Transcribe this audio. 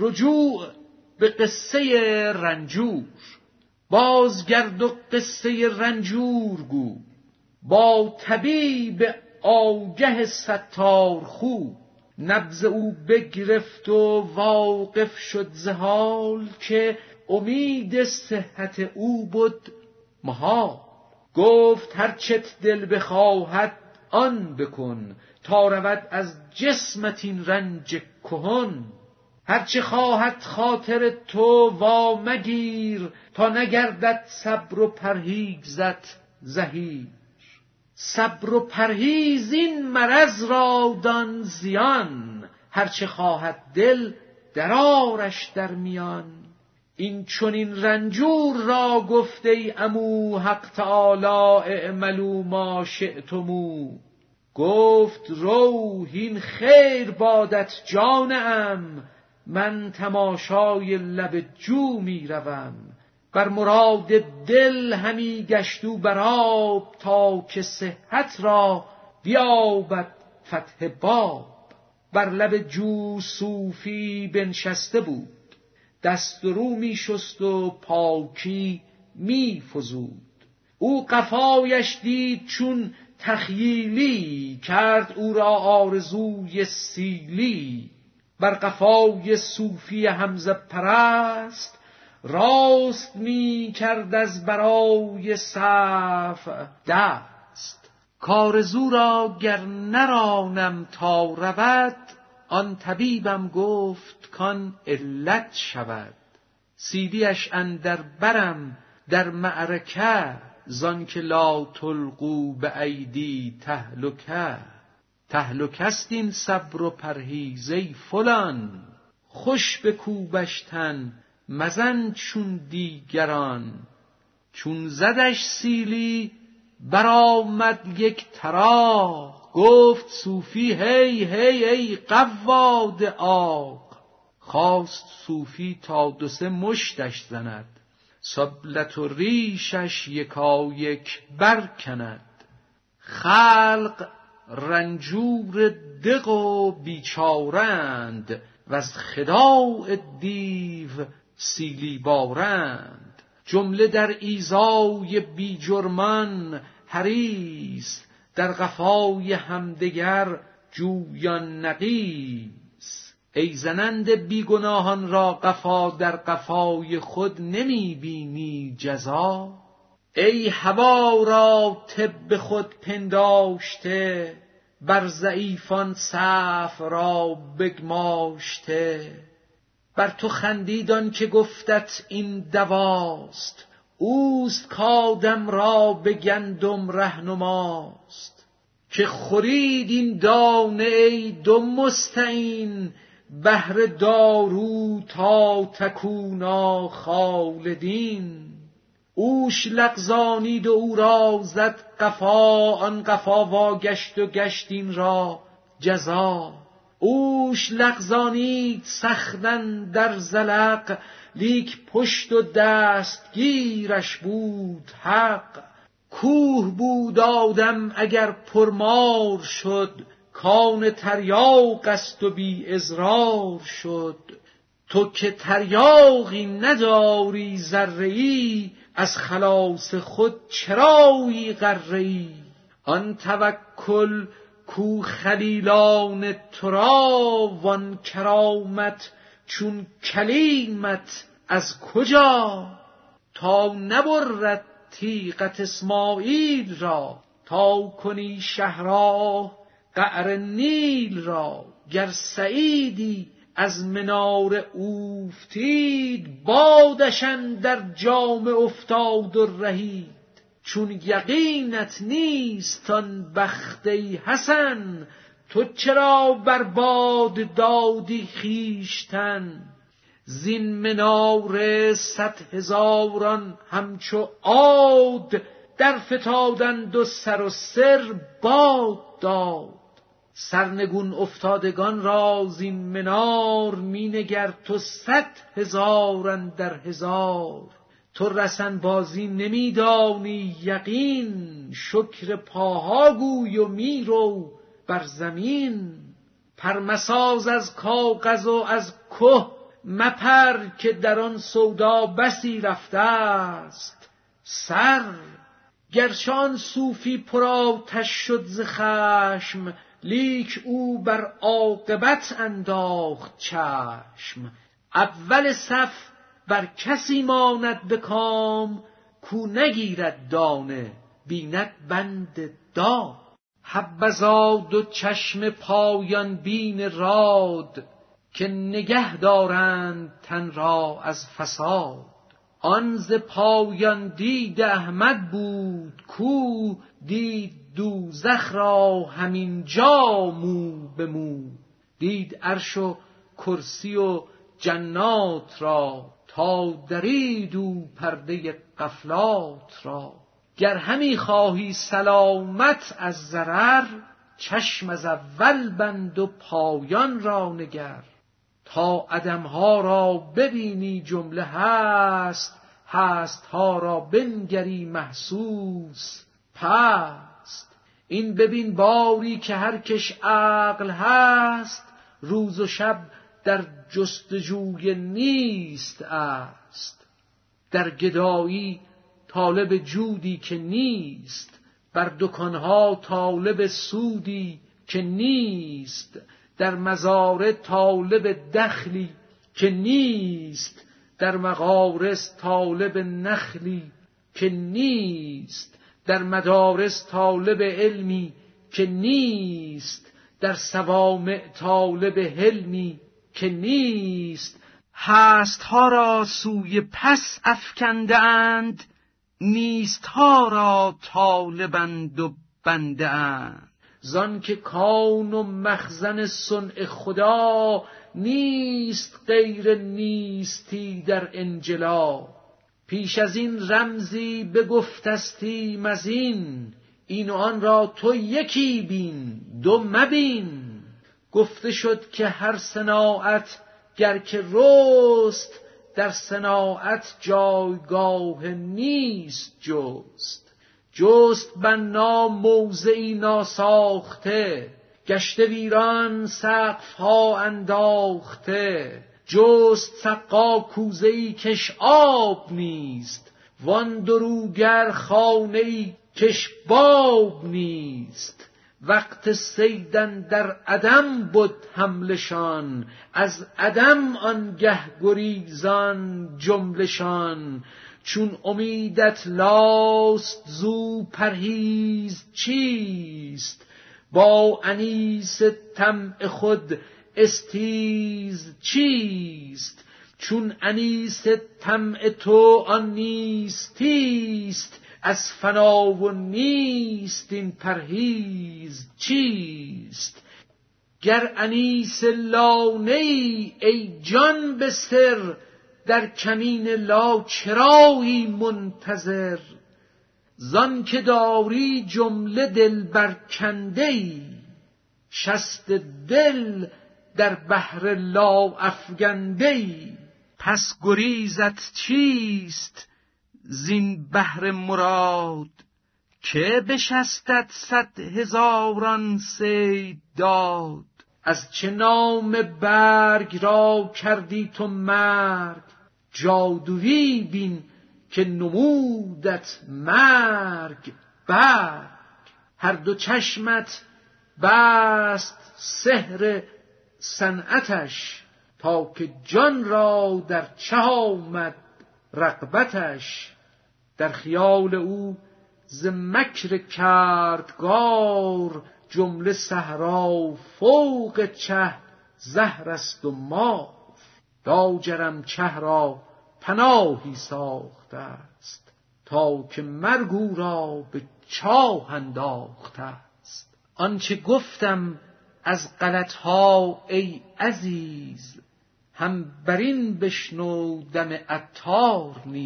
رجوع به قصه رنجور. بازگرد و قصه رنجور گو. با طبیب آگه ستار خو. نبز او بگرفت و واقف شد زهال که امید صحت او بود محال. گفت هرچت دل بخواهد آن بکن تا رود از جسمت این رنج کهن. هرچه خواهد خاطر تو وا مگیر تا نگردد صبر و پرهیزت زهیر. صبر و پرهیز این مرض را دان زیان هرچه خواهد دل درارش در میان. این چنین رنجور را گفته ای امو حق تعالی اعملو ما شئتمو گفت رو این خیر بادت جانم. من تماشای لب جو می روم بر مراد دل همی گشتو براب تا که صحت را بیابد فتح باب. بر لب جو صوفی بنشسته بود دست رو می شست و پاکی می فزود او قفایش دید چون تخییلی کرد او را آرزوی سیلی. بر قفای صوفی همزه پرست راست می کرد از برای صف دست. کارزو را گر نرانم تا رود آن طبیبم گفت کان علت شود. سیدیش اندر برم در معرکه زان که لا تلقو به ایدی تهلکه. تهلکست این صبر و پرهیزه فلان. خوش به کوبشتن مزن چون دیگران. چون زدش سیلی برآمد یک ترا گفت صوفی هی هی ای قواد آق خواست صوفی تا دو سه مشتش زند. سبلت و ریشش یکایک برکند. خلق رنجور دق و بیچارند و از خداع دیو سیلی بارند. جمله در ایزای بی جرمان حریص در قفای همدگر جویان نقیس ای زنند بیگناهان را قفا در قفای خود نمی بینی جزا؟ ای هوا را طب خود پنداشته بر ضعیفان صف را بگماشته. بر تو خندیدان که گفتت این دواست اوست کادم را به گندم رهنماست. که خورید این دانه ای دو مستعین بهر دارو تا تکونا خالدین. اوش لغزانید و او را زد قفا آن قفا واگشت و گشتین را جزا. اوش لغزانید سختن در زلق لیک پشت و دست گیرش بود حق. کوه بود آدم اگر پرمار شد کان تریاق است و بی ازرار شد. تو که تریاقی نداری ذره ای از خلاص خود چرایی غره آن توکل کو خلیلان ترا وان کرامت چون کلیمت از کجا؟ تا نبرد تیغت اسماعیل را تا کنی شهراه قعر نیل را گر سعیدی از منار اوفتید بادشن در جام افتاد و رهید. چون یقینت نیست آن بخته حسن تو چرا بر باد دادی خیشتن زین منار صد هزاران همچو عاد در فتادند و سر و سر باد داد. سرنگون افتادگان را زین منار مینگر تو صد هزارن در هزار. تو رسن بازی نمیدانی یقین شکر پاها گوی و میرو بر زمین. پرمساز از کاغذ و از که مپر که در آن سودا بسی رفته است سر گرشان صوفی پرآتش شد ز خشم لیک او بر عاقبت انداخت چشم. اول صف بر کسی ماند به کام کو نگیرد دانه بیند بند دا حبذا دو چشم پایان بین راد که نگه دارند تن را از فساد. آن ز پایان دید احمد بود کو دید دوزخ را همین جا مو به مو دید عرش و کرسی و جنات را تا درید او پرده قفلات را. گر همی خواهی سلامت از ضرر چشم از اول بند و پایان را نگر. تا ها را ببینی جمله هست هست ها را بنگری محسوس. پست این ببین باری که هر کش عقل هست روز و شب در جستجوی نیست است. در گدایی طالب جودی که نیست بر دکانها طالب سودی که نیست در مزاره طالب دخلی که نیست در مغارس طالب نخلی که نیست. در مدارس طالب علمی که نیست در سوامع طالب حلمی که نیست. هست ها را سوی پس افکنده اند نیست ها را طالبند و بنده اند زان که کان و مخزن صنع خدا نیست غیر نیستی در انجلا پیش از این رمزی بگفتستیم از این و آن را تو یکی بین دو مبین. گفته شد که هر صناعت گر که رست در صناعت جایگاه نیست جست. جست بنا موضعی ناساخته گشته ویران ها انداخته. جست سقا کوزه ای کش آب نیست وان دروگر خانه ای کش باب نیست. وقت سیدن در عدم بود حملشان از عدم آنگه گریزان جملشان. چون امیدت لاست زو پرهیز چیست؟ با انیس طمع خود استیز چیست؟ چون انیس طمع تو آن نیستیست از فنا و نیست این پرهیز چیست؟ گر انیس لانه ای جان به در کمین لا چرایی منتظر. زان که داری جمله دل برکنده ای شست دل در بحر لا افگنده پس گریزت چیست زین بهر مراد؟ که بشستت صد هزاران سید داد؟ از چه نام برگ را کردی تو مرگ؟ جادویی بین که نمودت مرگ برگ. هر دو چشمت بست سحر صنعتش تا که جان را در چه آمد رقبتش در خیال او ز مکر کردگار جمله صحرا فوق چه زهر است و ما داجرم چه را پناهی ساخته است تا که مرگ را به چاه انداخته است. آنچه گفتم از غلطها ای عزیز هم برین بشنو دم عطار نیز.